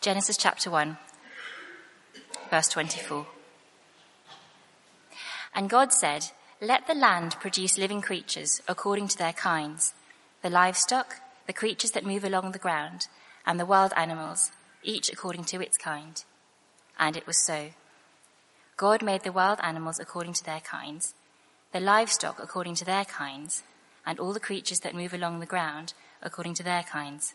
Genesis chapter 1, verse 24. And God said, Let the land produce living creatures according to their kinds, the livestock, the creatures that move along the ground, and the wild animals, each according to its kind. And it was so. God made the wild animals according to their kinds, the livestock according to their kinds, and all the creatures that move along the ground according to their kinds.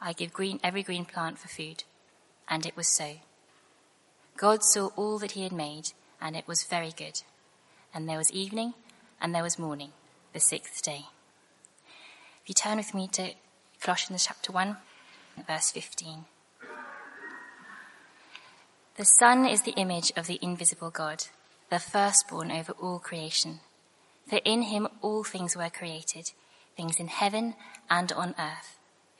I give green, every green plant for food. And it was so. God saw all that he had made, and it was very good. And there was evening, and there was morning, the sixth day. If you turn with me to Colossians chapter 1, verse 15. The Son is the image of the invisible God, the firstborn over all creation. For in him all things were created, things in heaven and on earth,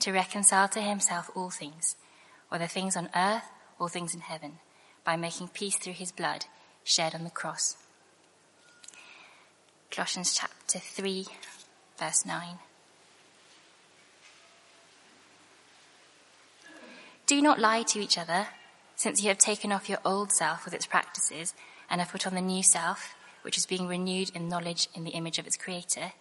to reconcile to himself all things, whether things on earth or things in heaven, by making peace through his blood shed on the cross. Colossians chapter 3, verse 9. Do not lie to each other, since you have taken off your old self with its practices and have put on the new self, which is being renewed in knowledge in the image of its creator.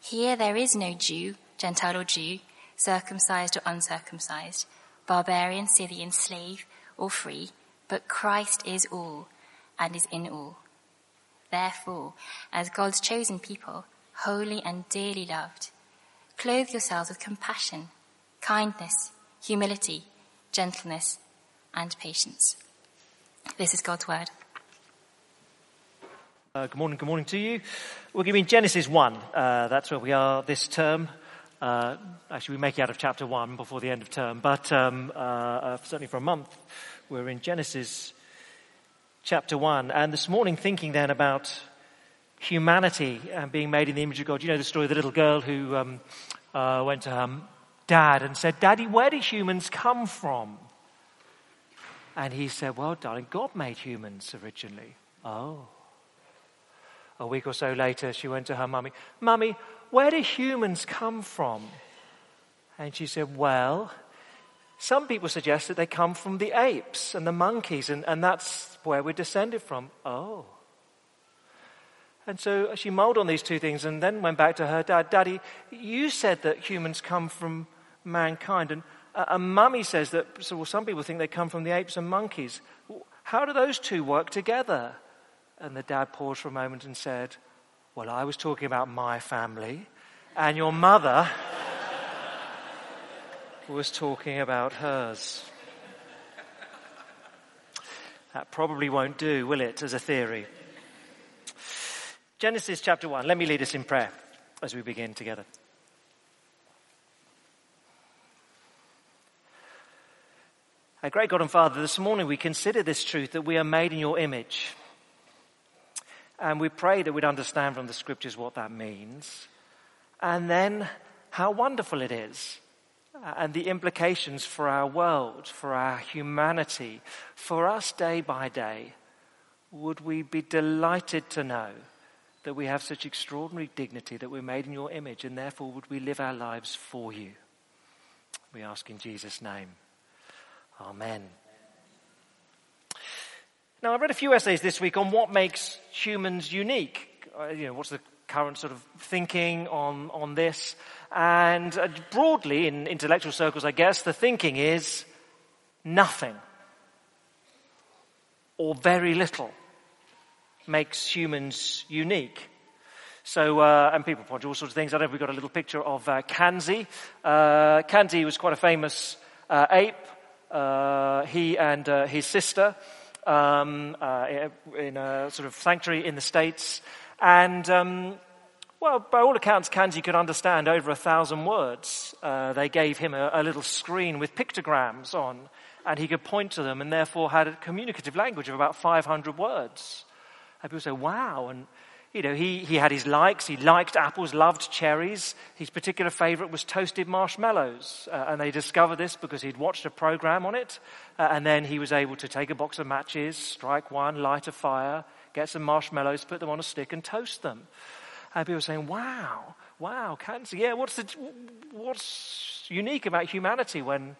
Here there is no Jew, Gentile or Jew, circumcised or uncircumcised, barbarian, Scythian, slave or free, but Christ is all and is in all. Therefore, as God's chosen people, holy and dearly loved, clothe yourselves with compassion, kindness, humility, gentleness, and patience. This is God's word. Uh, good morning, good morning to you. We're going to be in Genesis 1. Uh, that's where we are this term. Uh, actually, we make it out of chapter 1 before the end of term, but um, uh, uh, certainly for a month, we're in Genesis chapter 1. And this morning, thinking then about humanity and being made in the image of God. You know the story of the little girl who um, uh, went to her dad and said, Daddy, where do humans come from? And he said, Well, darling, God made humans originally. Oh. A week or so later, she went to her mummy, Mummy, where do humans come from? And she said, Well, some people suggest that they come from the apes and the monkeys, and, and that's where we're descended from. Oh. And so she mulled on these two things and then went back to her dad. Daddy, you said that humans come from mankind. And, uh, and mummy says that so, well, some people think they come from the apes and monkeys. How do those two work together? And the dad paused for a moment and said, Well, I was talking about my family, and your mother was talking about hers. That probably won't do, will it, as a theory? Genesis chapter 1. Let me lead us in prayer as we begin together. Our great God and Father, this morning we consider this truth that we are made in your image. And we pray that we'd understand from the scriptures what that means. And then how wonderful it is. Uh, and the implications for our world, for our humanity, for us day by day. would we be delighted to know that we have such extraordinary dignity that we're made in your image, and therefore would we live our lives for you? We ask in Jesus' name. Amen. Now, I read a few essays this week on what makes humans unique. Uh, you know, what's the current sort of thinking on, on this? And uh, broadly, in intellectual circles, I guess, the thinking is nothing or very little makes humans unique. So, uh, and people point to all sorts of things. I don't know if we've got a little picture of uh, Kanzi. Uh, Kanzi was quite a famous uh, ape. Uh, he and uh, his sister um, uh, in a sort of sanctuary in the States. And, um, well, by all accounts, Kanzi could understand over a thousand words. they gave him a, a little screen with pictograms on, and he could point to them and therefore had a communicative language of about 500 words. And people say, wow. And, you know, he, he had his likes. He liked apples, loved cherries. His particular favorite was toasted marshmallows. Uh, and they discovered this because he'd watched a program on it. Uh, and then he was able to take a box of matches, strike one, light a fire, get some marshmallows, put them on a stick and toast them. And people were saying, wow, wow, Kanzi. Yeah, what's, the, what's unique about humanity when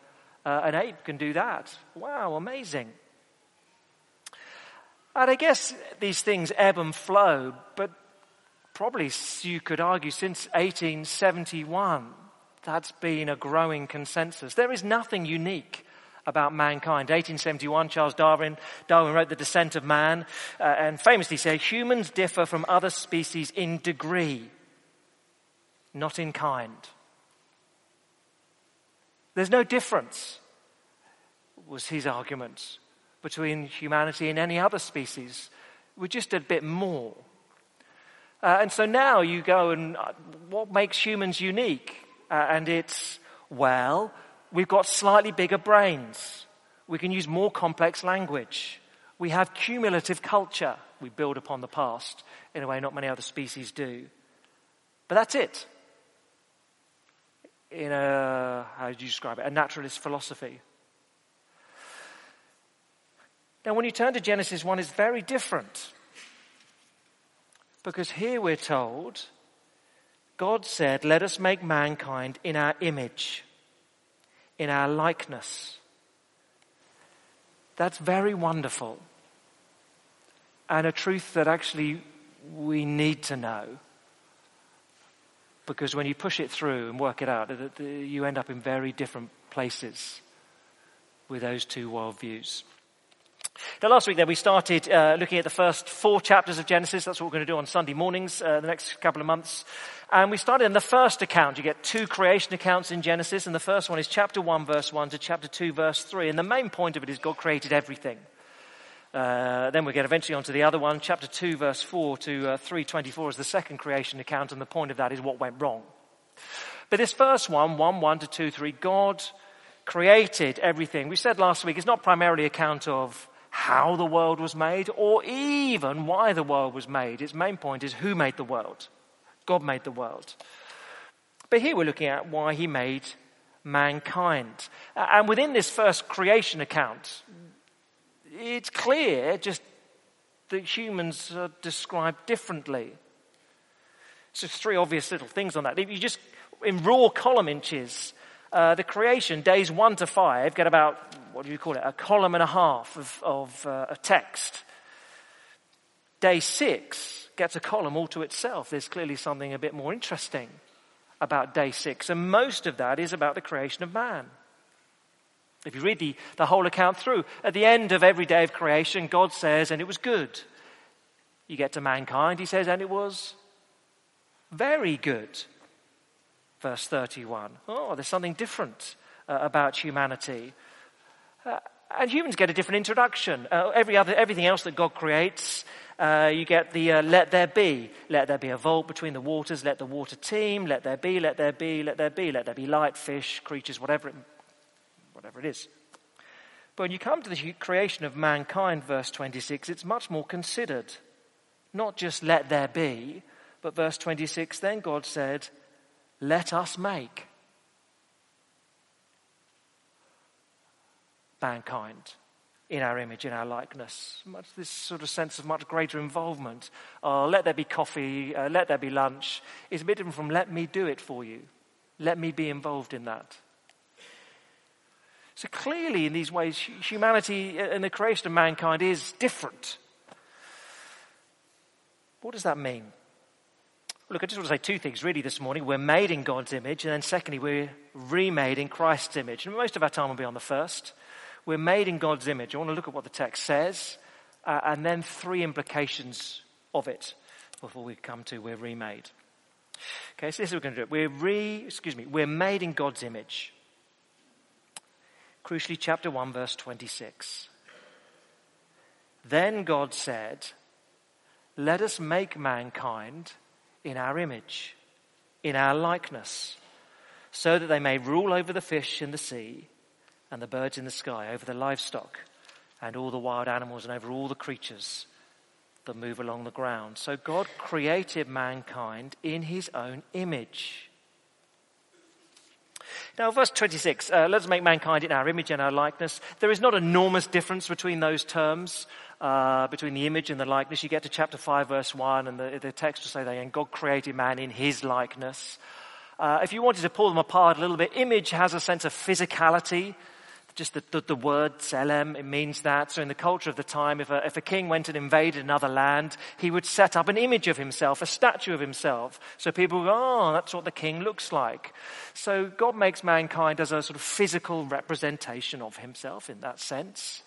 uh, an ape can do that? Wow, amazing. And I guess these things ebb and flow, but probably you could argue since 1871, that's been a growing consensus. There is nothing unique about mankind. 1871, Charles Darwin, Darwin wrote The Descent of Man, uh, and famously said, humans differ from other species in degree, not in kind. There's no difference, was his argument between humanity and any other species. We're just a bit more. Uh, and so now you go and uh, what makes humans unique? Uh, and it's, well, we've got slightly bigger brains. We can use more complex language. We have cumulative culture. We build upon the past in a way not many other species do. But that's it. In a, how do you describe it? A naturalist philosophy. Now, when you turn to Genesis 1, it's very different. Because here we're told God said, Let us make mankind in our image, in our likeness. That's very wonderful. And a truth that actually we need to know. Because when you push it through and work it out, you end up in very different places with those two worldviews. Now, last week then we started uh, looking at the first four chapters of Genesis. That's what we're going to do on Sunday mornings uh, the next couple of months. And we started in the first account. You get two creation accounts in Genesis, and the first one is chapter 1, verse 1 to chapter 2, verse 3. And the main point of it is God created everything. Uh, then we get eventually onto the other one, chapter 2, verse 4 to uh, 324 is the second creation account, and the point of that is what went wrong. But this first one, 1, 1 to 2, 3, God created everything. We said last week it's not primarily account of how the world was made or even why the world was made. Its main point is who made the world. God made the world. But here we're looking at why he made mankind. And within this first creation account, it's clear just that humans are described differently. So three obvious little things on that. If you just, in raw column inches, uh, the creation, days one to five, get about, what do you call it, a column and a half of, of uh, a text. Day six gets a column all to itself. There's clearly something a bit more interesting about day six. And most of that is about the creation of man. If you read the, the whole account through, at the end of every day of creation, God says, and it was good. You get to mankind, he says, and it was very good verse 31. Oh, there's something different uh, about humanity. Uh, and humans get a different introduction. Uh, every other, everything else that God creates, uh, you get the uh, let there be. Let there be a vault between the waters. Let the water teem. Let there be, let there be, let there be. Let there be light, fish, creatures, whatever it, whatever it is. But when you come to the creation of mankind, verse 26, it's much more considered. Not just let there be, but verse 26, then God said, let us make mankind. in our image, in our likeness. Much this sort of sense of much greater involvement. Oh, let there be coffee, uh, let there be lunch. It's a bit different from let me do it for you. Let me be involved in that. So clearly, in these ways, humanity and the creation of mankind is different. What does that mean? Look, I just want to say two things really this morning. We're made in God's image, and then secondly, we're remade in Christ's image. And most of our time will be on the first. We're made in God's image. I want to look at what the text says, uh, and then three implications of it before we come to we're remade. Okay, so this is what we're going to do. We're re, excuse me, we're made in God's image. Crucially, chapter 1, verse 26. Then God said, Let us make mankind in our image, in our likeness, so that they may rule over the fish in the sea and the birds in the sky, over the livestock and all the wild animals and over all the creatures that move along the ground. So God created mankind in his own image. Now, verse 26, uh, let's make mankind in our image and our likeness. There is not enormous difference between those terms, uh, between the image and the likeness. You get to chapter 5, verse 1, and the, the text will say that and God created man in his likeness. Uh, if you wanted to pull them apart a little bit, image has a sense of physicality just the, the, the, word Tselem, it means that. So in the culture of the time, if a, if a king went and invaded another land, he would set up an image of himself, a statue of himself. So people go, oh, that's what the king looks like. So God makes mankind as a sort of physical representation of himself in that sense.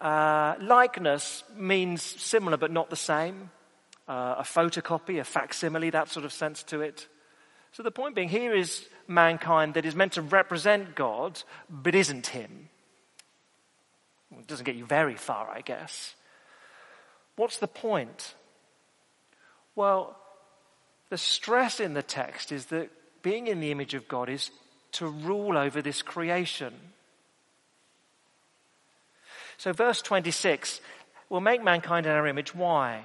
Uh, likeness means similar but not the same. Uh, a photocopy, a facsimile, that sort of sense to it. So the point being, here is mankind that is meant to represent God, but isn't Him. It doesn't get you very far, I guess. What's the point? Well, the stress in the text is that being in the image of God is to rule over this creation. So, verse 26 will make mankind in our image. Why?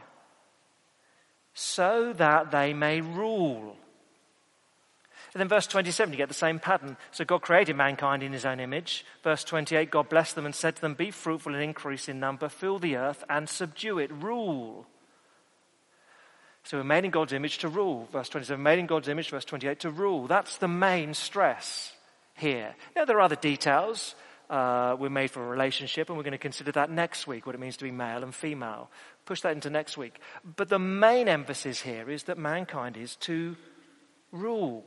So that they may rule. And then verse 27, you get the same pattern. So God created mankind in his own image. Verse 28, God blessed them and said to them, Be fruitful and increase in number, fill the earth and subdue it, rule. So we're made in God's image to rule. Verse 27, made in God's image, verse 28, to rule. That's the main stress here. Now, there are other details. Uh, we're made for a relationship, and we're going to consider that next week, what it means to be male and female. Push that into next week. But the main emphasis here is that mankind is to rule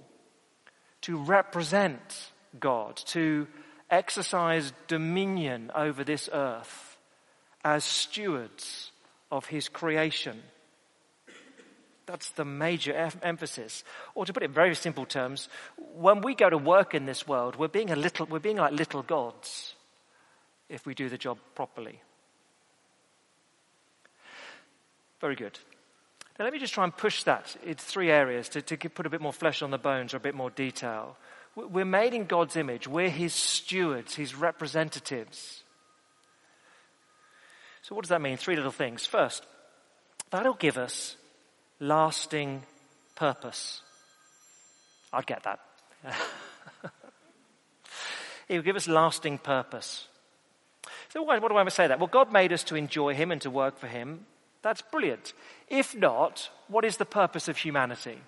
to represent God, to exercise dominion over this earth as stewards of his creation. That's the major em- emphasis. Or to put it in very simple terms, when we go to work in this world, we're being a little, we're being like little gods if we do the job properly. Very good. Let me just try and push that into three areas to, to put a bit more flesh on the bones or a bit more detail. We're made in God's image. We're His stewards, His representatives. So, what does that mean? Three little things. First, that'll give us lasting purpose. I'd get that. it will give us lasting purpose. So, why, what do I say that? Well, God made us to enjoy Him and to work for Him. That's brilliant. If not, what is the purpose of humanity?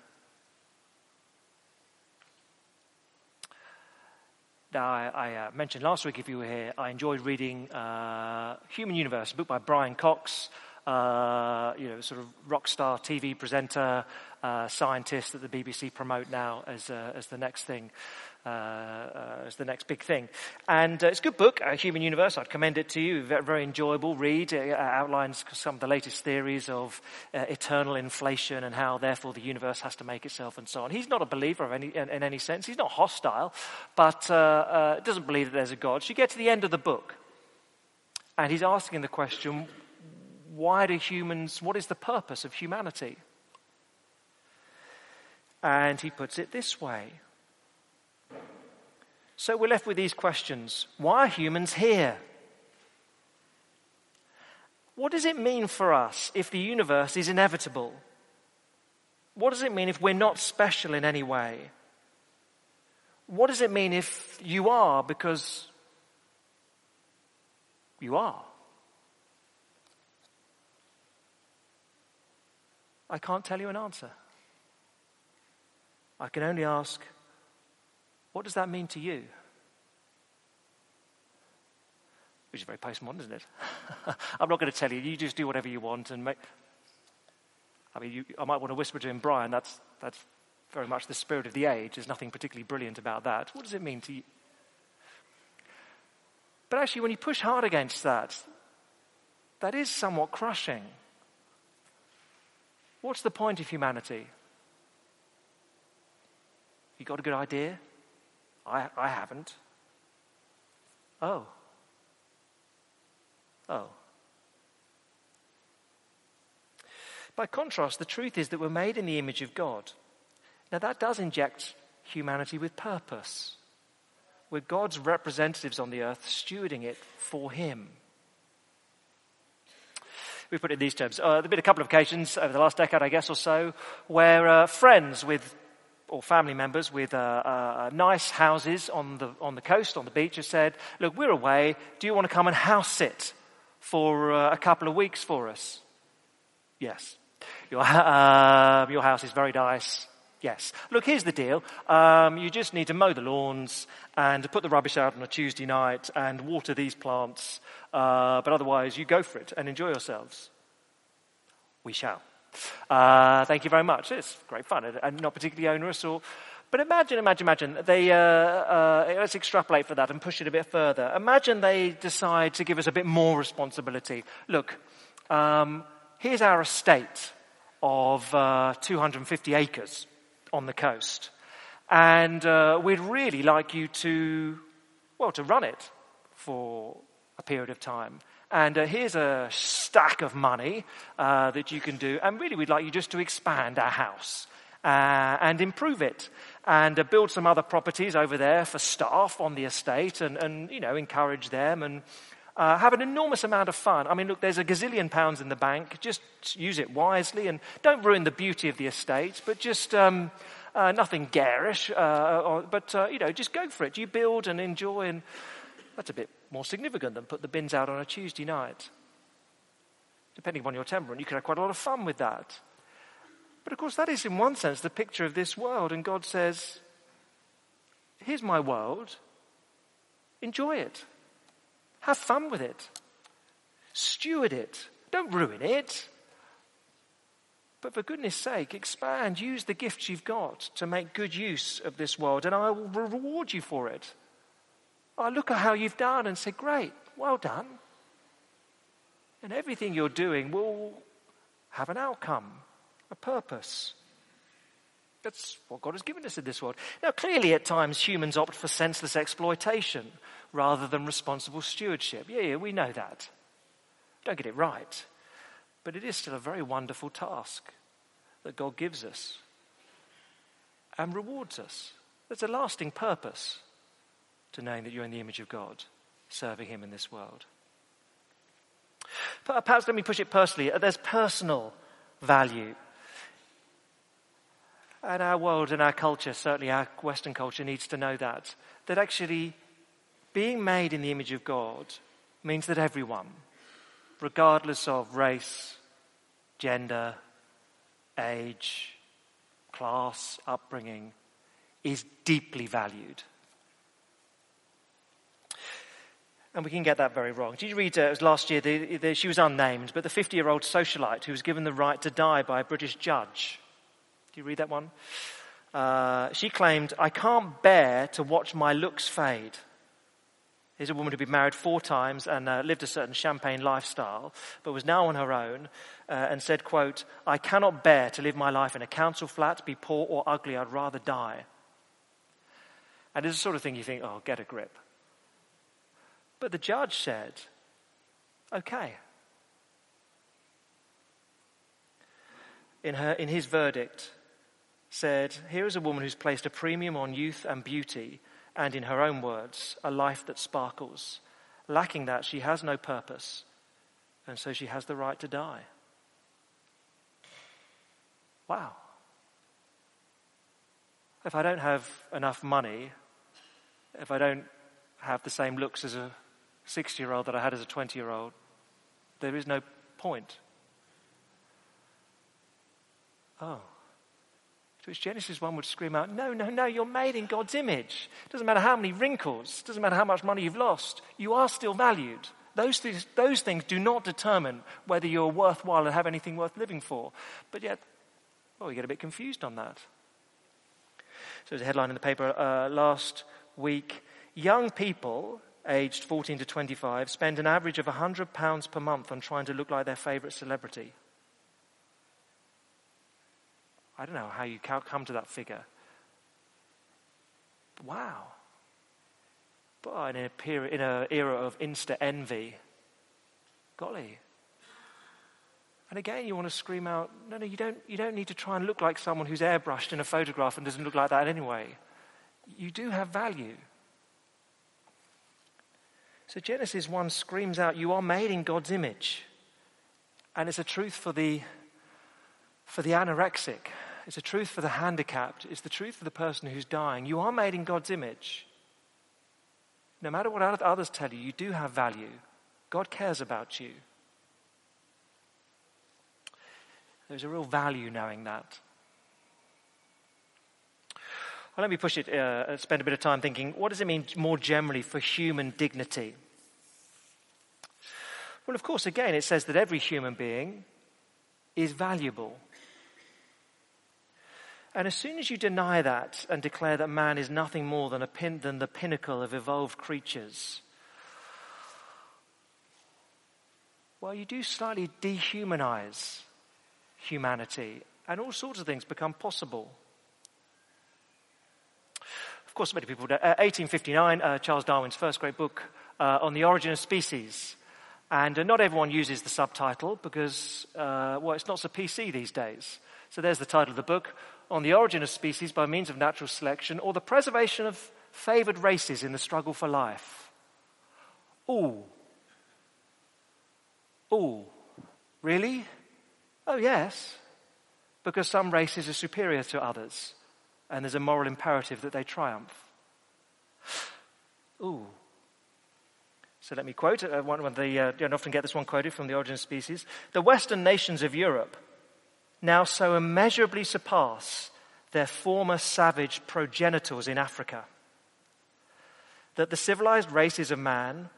Now, I, I uh, mentioned last week, if you were here, I enjoyed reading uh, Human Universe, a book by Brian Cox, uh, you know, sort of rock star TV presenter, uh, scientist that the BBC promote now as, uh, as the next thing uh, uh, as the next big thing. And uh, it's a good book, a Human Universe. I'd commend it to you. Very, very enjoyable read. It outlines some of the latest theories of eternal inflation and how, therefore, the universe has to make itself and so on. He's not a believer any, in, in any sense. He's not hostile, but doesn't believe that there's a God. So you get to the end of the book, and he's asking the question why do humans, what is the purpose of humanity? And he puts it this way so we're left with these questions Why are humans here? What does it mean for us if the universe is inevitable? What does it mean if we're not special in any way? What does it mean if you are because You are. I can't tell you an answer. I can only ask, what does that mean to you? Which is very postmodern, isn't it? I'm not going to tell you. You just do whatever you want and make. I mean, you, I might want to whisper to him, Brian, that's, that's very much the spirit of the age. There's nothing particularly brilliant about that. What does it mean to you? But actually, when you push hard against that, that is somewhat crushing. What's the point of humanity? You got a good idea? I, I haven't. Oh. Oh. By contrast, the truth is that we're made in the image of God. Now, that does inject humanity with purpose. We're God's representatives on the earth, stewarding it for Him. We put it in these terms. Uh, there have been a couple of occasions over the last decade, I guess, or so, where uh, friends with or family members with uh, uh, nice houses on the, on the coast, on the beach, have said, Look, we're away. Do you want to come and house sit for uh, a couple of weeks for us? Yes. Your, uh, your house is very nice. Yes. Look, here's the deal. Um, you just need to mow the lawns and put the rubbish out on a Tuesday night and water these plants. Uh, but otherwise, you go for it and enjoy yourselves. We shall. Uh, thank you very much. It's great fun and not particularly onerous or. But imagine, imagine, imagine, they, uh, uh, let's extrapolate for that and push it a bit further. Imagine they decide to give us a bit more responsibility. Look, um, here's our estate of uh, 250 acres on the coast. And uh, we'd really like you to, well, to run it for a period of time. And uh, here's a stack of money uh, that you can do. And really, we'd like you just to expand our house uh, and improve it and uh, build some other properties over there for staff on the estate and, and you know, encourage them and uh, have an enormous amount of fun. I mean, look, there's a gazillion pounds in the bank. Just use it wisely and don't ruin the beauty of the estate, but just um, uh, nothing garish. Or, but, you know, just go for it. You build and enjoy, and that's a bit more significant than put the bins out on a Tuesday night. Depending upon your temperament, you can have quite a lot of fun with that. But of course, that is in one sense the picture of this world, and God says, Here's my world, enjoy it. Have fun with it. Steward it. Don't ruin it. But for goodness sake, expand, use the gifts you've got to make good use of this world, and I will reward you for it. I look at how you've done and say, Great, well done. And everything you're doing will have an outcome, a purpose. That's what God has given us in this world. Now, clearly, at times, humans opt for senseless exploitation rather than responsible stewardship. Yeah, yeah, we know that. Don't get it right. But it is still a very wonderful task that God gives us and rewards us. There's a lasting purpose to knowing that you're in the image of God, serving Him in this world. Perhaps let me push it personally. Uh, there's personal value. And our world and our culture, certainly our Western culture, needs to know that. That actually being made in the image of God means that everyone, regardless of race, gender, age, class, upbringing, is deeply valued. And we can get that very wrong. Did you read, uh, it was last year, the, the, she was unnamed, but the 50 year old socialite who was given the right to die by a British judge. Do you read that one? Uh, she claimed, I can't bear to watch my looks fade. Here's a woman who'd been married four times and uh, lived a certain champagne lifestyle, but was now on her own uh, and said, quote, I cannot bear to live my life in a council flat, be poor or ugly, I'd rather die. And it's the sort of thing you think, oh, get a grip. But the judge said, okay. In, her, in his verdict, said, Here is a woman who's placed a premium on youth and beauty and, in her own words, a life that sparkles. Lacking that, she has no purpose, and so she has the right to die. Wow. If I don't have enough money, if I don't have the same looks as a 60 year old that I had as a 20 year old, there is no point. Oh. To which Genesis 1 would scream out, No, no, no, you're made in God's image. It doesn't matter how many wrinkles, it doesn't matter how much money you've lost, you are still valued. Those things, those things do not determine whether you're worthwhile and have anything worth living for. But yet, well, we get a bit confused on that. So there's a headline in the paper uh, last week. Young people aged 14 to 25 spend an average of £100 per month on trying to look like their favourite celebrity. I don't know how you come to that figure. Wow. But in a period, in an era of insta envy, golly. And again, you want to scream out, no, no, you don't, you don't need to try and look like someone who's airbrushed in a photograph and doesn't look like that anyway. You do have value. So Genesis 1 screams out, You are made in God's image. And it's a truth for the, for the anorexic, it's a truth for the handicapped, it's the truth for the person who's dying. You are made in God's image. No matter what others tell you, you do have value. God cares about you. There's a real value knowing that. Let me push it, uh, spend a bit of time thinking what does it mean more generally for human dignity? Well, of course, again, it says that every human being is valuable. And as soon as you deny that and declare that man is nothing more than, a pin, than the pinnacle of evolved creatures, well, you do slightly dehumanize humanity, and all sorts of things become possible. Of course, many people, uh, 1859, uh, Charles Darwin's first great book uh, on the origin of species. And uh, not everyone uses the subtitle because, uh, well, it's not so PC these days. So there's the title of the book On the Origin of Species by Means of Natural Selection or the Preservation of Favored Races in the Struggle for Life. Ooh. Ooh. Really? Oh, yes. Because some races are superior to others, and there's a moral imperative that they triumph. Ooh. So let me quote uh, one of the, uh, don't often get this one quoted from the Origin of Species. The Western nations of Europe now so immeasurably surpass their former savage progenitors in Africa that the civilized races of man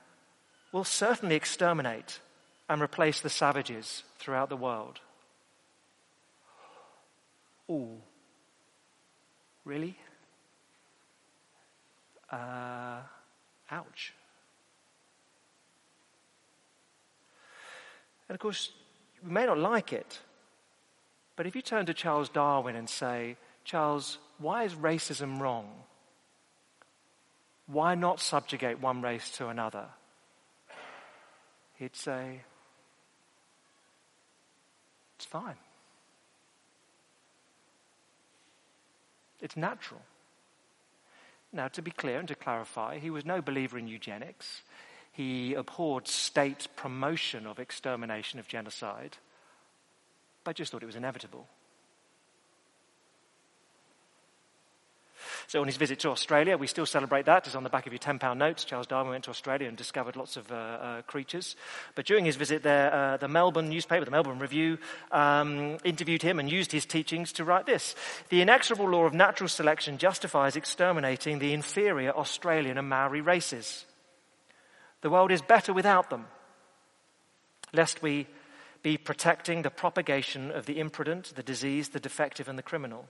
will certainly exterminate and replace the savages throughout the world. Oh, really? Uh, ouch. And of course, we may not like it, but if you turn to Charles Darwin and say, Charles, why is racism wrong? Why not subjugate one race to another? He'd say, it's fine. It's natural. Now, to be clear and to clarify, he was no believer in eugenics. He abhorred state promotion of extermination of genocide, but I just thought it was inevitable. So on his visit to Australia, we still celebrate that. It's on the back of your £10 notes. Charles Darwin went to Australia and discovered lots of uh, uh, creatures. But during his visit there, uh, the Melbourne newspaper, the Melbourne Review, um, interviewed him and used his teachings to write this. The inexorable law of natural selection justifies exterminating the inferior Australian and Maori races. The world is better without them, lest we be protecting the propagation of the imprudent, the diseased, the defective, and the criminal.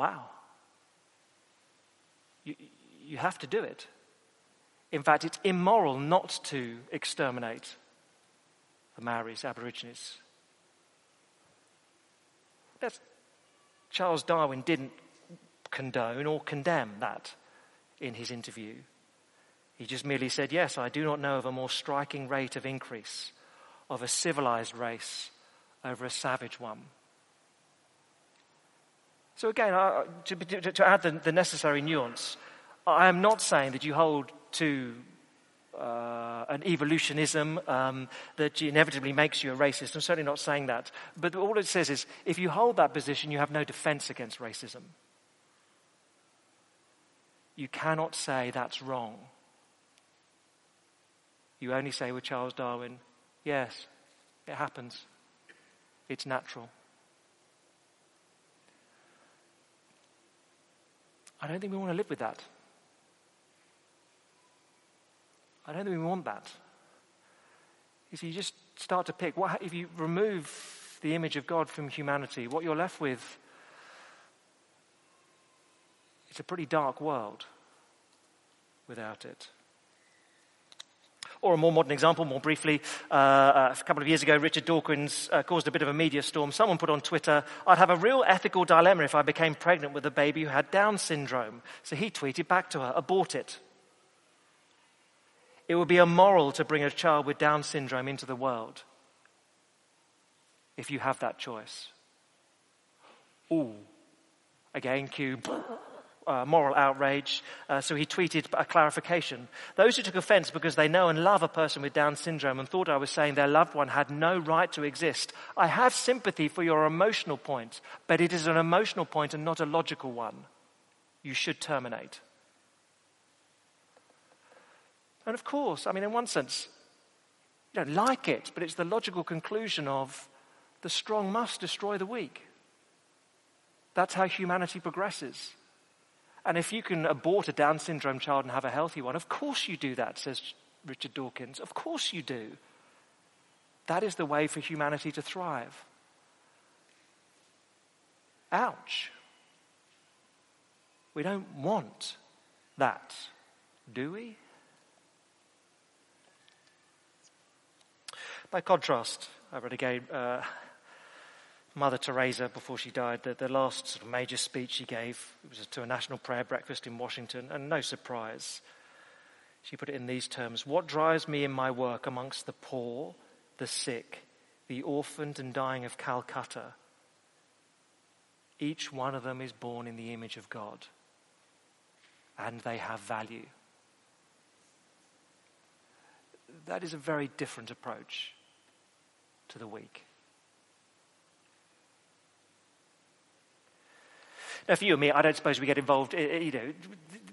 Wow. You, you have to do it. In fact, it's immoral not to exterminate the Maoris, Aborigines. That's, Charles Darwin didn't condone or condemn that in his interview. He just merely said, Yes, I do not know of a more striking rate of increase of a civilized race over a savage one. So, again, to, to, to, add the, the, necessary nuance, I am not saying that you hold to uh, an evolutionism um, that inevitably makes you a racist. I'm certainly not saying that. But all it says is if you hold that position, you have no defense against racism. You cannot say that's wrong You only say with Charles Darwin, yes, it happens. It's natural. I don't think we want to live with that. I don't think we want that. You see, you just start to pick. What, if you remove the image of God from humanity, what you're left with, it's a pretty dark world without it. Or a more modern example, more briefly, uh, uh, a couple of years ago, Richard Dawkins uh, caused a bit of a media storm. Someone put on Twitter, I'd have a real ethical dilemma if I became pregnant with a baby who had Down syndrome. So he tweeted back to her, abort it. It would be immoral to bring a child with Down syndrome into the world if you have that choice. Ooh. Again, cue uh, moral outrage. Uh, so he tweeted a clarification. Those who took offense because they know and love a person with Down syndrome and thought I was saying their loved one had no right to exist. I have sympathy for your emotional point, but it is an emotional point and not a logical one. You should terminate. And of course, I mean, in one sense, you don't like it, but it's the logical conclusion of the strong must destroy the weak. That's how humanity progresses. And if you can abort a Down syndrome child and have a healthy one, of course you do that, says Richard Dawkins. Of course you do. That is the way for humanity to thrive. Ouch. We don't want that, do we? By contrast, I read again uh, Mother Teresa before she died, the, the last sort of major speech she gave was to a national prayer breakfast in Washington, and no surprise. She put it in these terms What drives me in my work amongst the poor, the sick, the orphaned and dying of Calcutta? Each one of them is born in the image of God, and they have value. That is a very different approach to the weak. Now, for you and me, I don't suppose we get involved. Eh, eh, you know,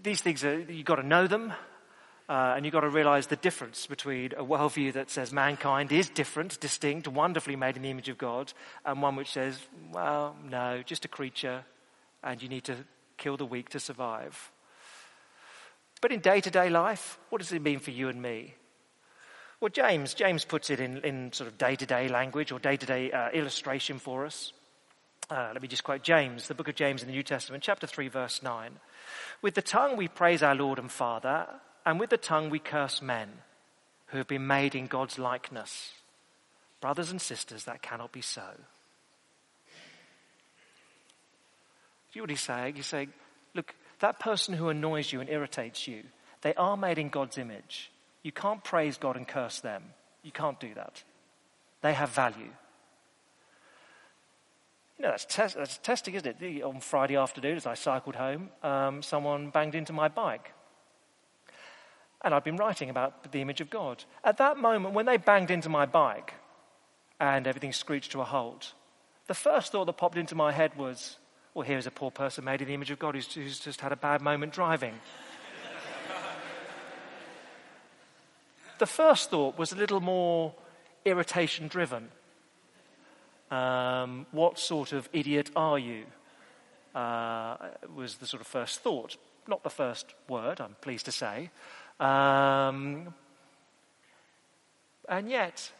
these things are, you've got to know them. Uh, and you've got to realize the difference between a worldview that says mankind is different, distinct, wonderfully made in the image of God, and one which says, well, no, just a creature, and you need to kill the weak to survive. But in day to day life, what does it mean for you and me? Well, James, James puts it in, in sort of day to day language or day to day illustration for us. Uh, let me just quote James, the book of James in the New Testament, chapter 3, verse 9. With the tongue we praise our Lord and Father, and with the tongue we curse men who have been made in God's likeness. Brothers and sisters, that cannot be so. You what he's saying? He's saying, look, that person who annoys you and irritates you, they are made in God's image. You can't praise God and curse them. You can't do that. They have value. You know, that's, test, that's testing, isn't it? On Friday afternoon, as I cycled home, um, someone banged into my bike. And I'd been writing about the image of God. At that moment, when they banged into my bike and everything screeched to a halt, the first thought that popped into my head was, well, here's a poor person made in the image of God who's, who's just had a bad moment driving. the first thought was a little more irritation driven. Um, what sort of idiot are you? Uh, was the sort of first thought. Not the first word, I'm pleased to say. Um, and yet,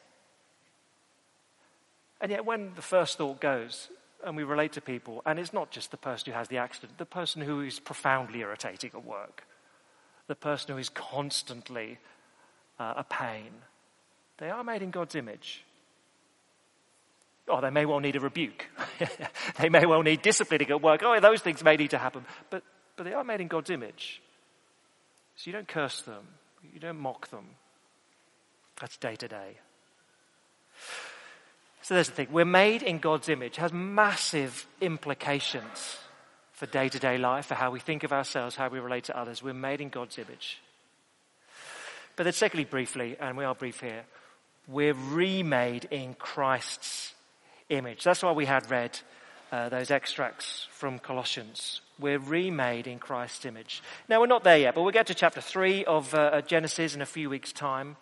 and yet, when the first thought goes, and we relate to people, and it's not just the person who has the accident, the person who is profoundly irritating at work, the person who is constantly uh, a pain, they are made in God's image. Oh, they may well need a rebuke. they may well need disciplining at work. Oh, those things may need to happen. But, but they are made in God's image. So you don't curse them, you don't mock them. That's day to day. So there's the thing. We're made in God's image. It has massive implications for day to day life, for how we think of ourselves, how we relate to others. We're made in God's image. But then, secondly, briefly, and we are brief here, we're remade in Christ's image. That's why we had read uh, those extracts from Colossians. We're remade in Christ's image. Now, we're not there yet, but we'll get to chapter 3 of uh, Genesis in a few weeks' time.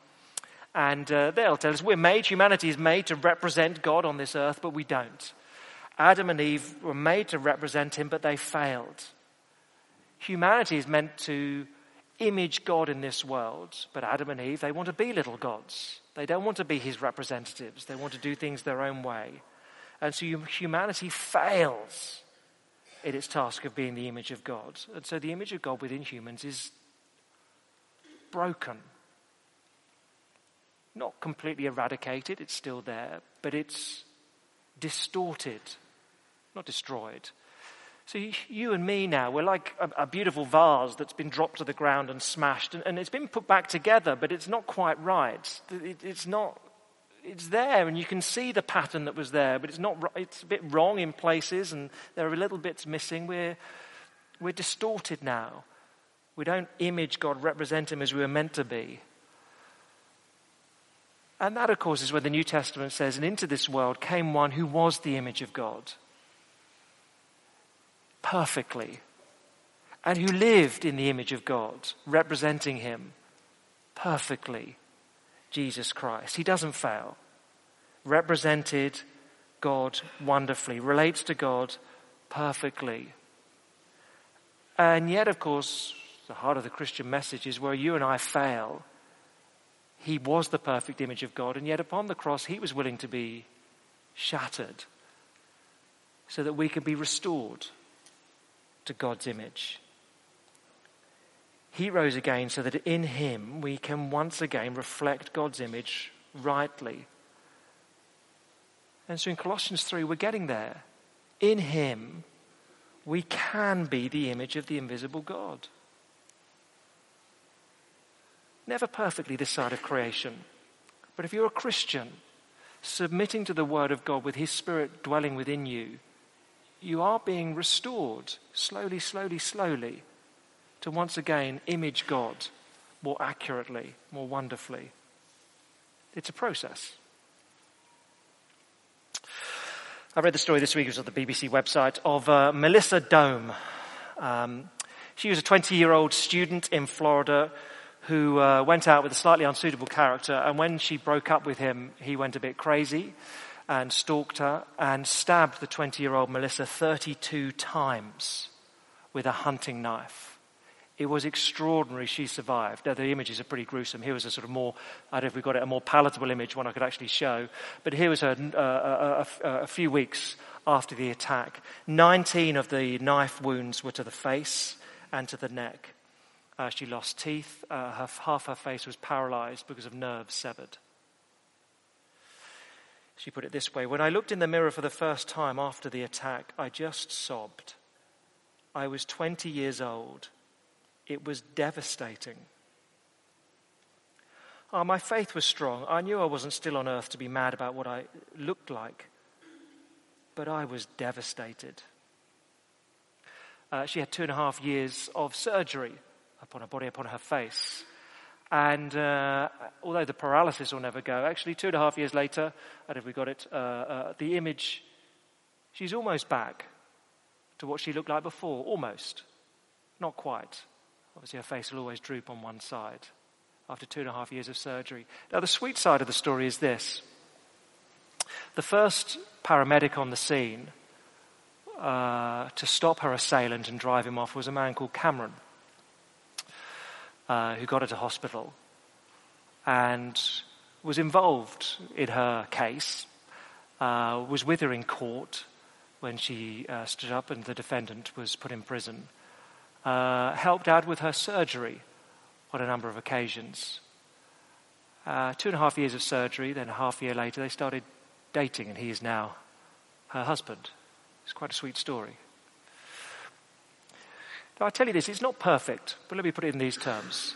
And uh, they'll tell us we're made, humanity is made to represent God on this earth, but we don't. Adam and Eve were made to represent him, but they failed. Humanity is meant to image God in this world, but Adam and Eve, they want to be little gods. They don't want to be his representatives. They want to do things their own way. And so humanity fails in its task of being the image of God. And so the image of God within humans is broken. Not completely eradicated, it's still there, but it's distorted, not destroyed. So you and me now, we're like a, beautiful vase that's been dropped to the ground and smashed, and, it's been put back together, but it's not quite right. It, it's not. It's there, and you can see the pattern that was there, but it's not. It's a bit wrong in places, and there are little bits missing. We're we're distorted now. We don't image God, represent Him as we were meant to be. And that, of course, is where the New Testament says, and into this world came one who was the image of God perfectly and who lived in the image of God, representing him perfectly, Jesus Christ. He doesn't fail. Represented God wonderfully, relates to God perfectly. And yet, of course, the heart of the Christian message is where you and I fail. He was the perfect image of God, and yet upon the cross, he was willing to be shattered so that we could be restored to God's image. He rose again so that in him we can once again reflect God's image rightly. And so in Colossians 3, we're getting there. In him, we can be the image of the invisible God. Never perfectly this side of creation. But if you're a Christian, submitting to the Word of God with His Spirit dwelling within you, you are being restored slowly, slowly, slowly to once again image God more accurately, more wonderfully. It's a process. I read the story this week, it was on the BBC website, of uh, Melissa Dohme. Um, she was a 20 year old student in Florida who uh, went out with a slightly unsuitable character, and when she broke up with him, he went a bit crazy and stalked her and stabbed the 20 year old Melissa 32 times with a hunting knife. It was extraordinary she survived. Now, the images are pretty gruesome. Here was a sort of more, I don't know if we got it, a more palatable image, one I could actually show. But here was her uh, a, a, a few weeks after the attack. 19 of the knife wounds were to the face and to the neck. Uh, she lost teeth. Uh, her, half her face was paralyzed because of nerves severed. She put it this way When I looked in the mirror for the first time after the attack, I just sobbed. I was 20 years old. It was devastating. Oh, my faith was strong. I knew I wasn't still on earth to be mad about what I looked like. But I was devastated. Uh, she had two and a half years of surgery upon her body, upon her face. And uh, although the paralysis will never go, actually, two and a half years later, don't if we got it, uh, uh, the image, she's almost back to what she looked like before. Almost. Not quite. Obviously, her face will always droop on one side after two and a half years of surgery. Now, the sweet side of the story is this the first paramedic on the scene uh, to stop her assailant and drive him off was a man called Cameron uh, who got her to hospital and was involved in her case, uh, was with her in court when she uh, stood up and the defendant was put in prison, uh, helped out with her surgery on a number of occasions. Uh, two and a half years of surgery, then a half year later, they started dating, and he is now her husband. It's quite a sweet story. Now, I tell you this, it's not perfect, but let me put it in these terms.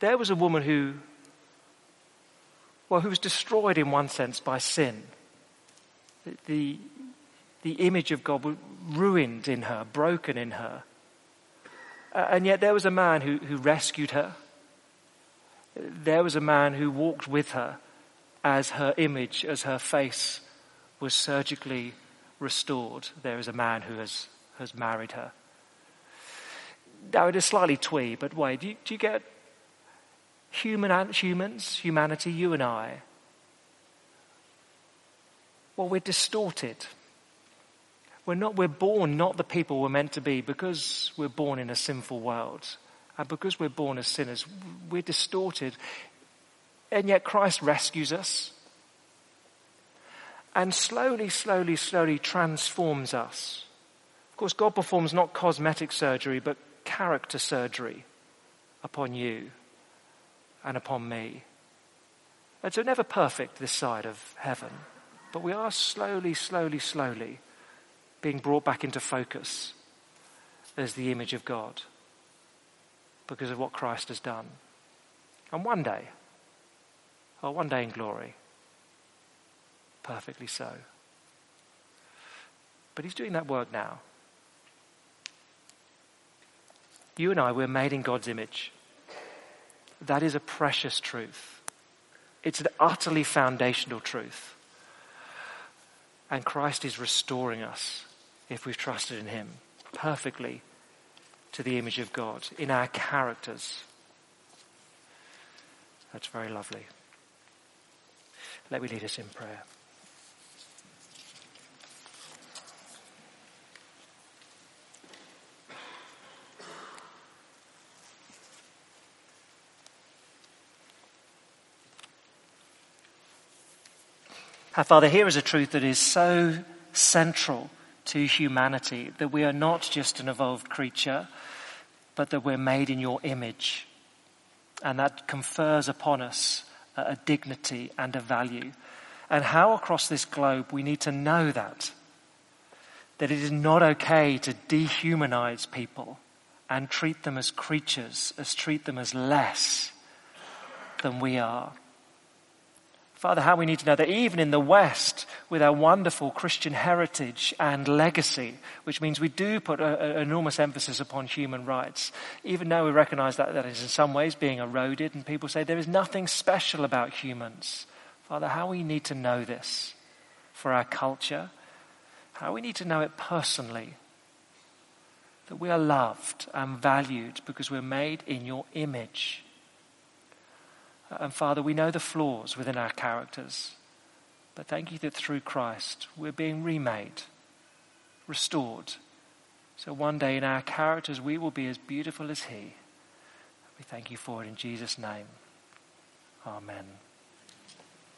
There was a woman who, well, who was destroyed in one sense by sin. The, the image of God was ruined in her, broken in her. And yet there was a man who, who rescued her. There was a man who walked with her as her image, as her face was surgically restored. There is a man who has, has married her. Now, it is slightly twee, but wait, do you, do you get? human, humans, humanity, you and I, well, we're distorted. We're not, we're born not the people we're meant to be because we're born in a sinful world. And because we're born as sinners, we're distorted. And yet Christ rescues us and slowly, slowly, slowly transforms us. Of course, God performs not cosmetic surgery, but character surgery upon you and upon me. And so never perfect this side of heaven, but we are slowly, slowly, slowly being brought back into focus as the image of God because of what Christ has done. And one day, or oh, one day in glory, perfectly so. But he's doing that work now. You and I, we're made in God's image. That is a precious truth. It's an utterly foundational truth. And Christ is restoring us, if we've trusted in Him, perfectly to the image of God in our characters. That's very lovely. Let me lead us in prayer. Our Father, here is a truth that is so central to humanity that we are not just an evolved creature, but that we're made in your image. And that confers upon us a dignity and a value. And how across this globe we need to know that. That it is not okay to dehumanize people and treat them as creatures, as treat them as less than we are. Father, how we need to know that even in the West, with our wonderful Christian heritage and legacy, which means we do put an enormous emphasis upon human rights, even though we recognize that that is in some ways being eroded, and people say there is nothing special about humans. Father, how we need to know this for our culture, how we need to know it personally, that we are loved and valued because we're made in your image. And Father, we know the flaws within our characters. But thank you that through Christ we're being remade, restored. So one day in our characters we will be as beautiful as He. We thank you for it in Jesus' name. Amen.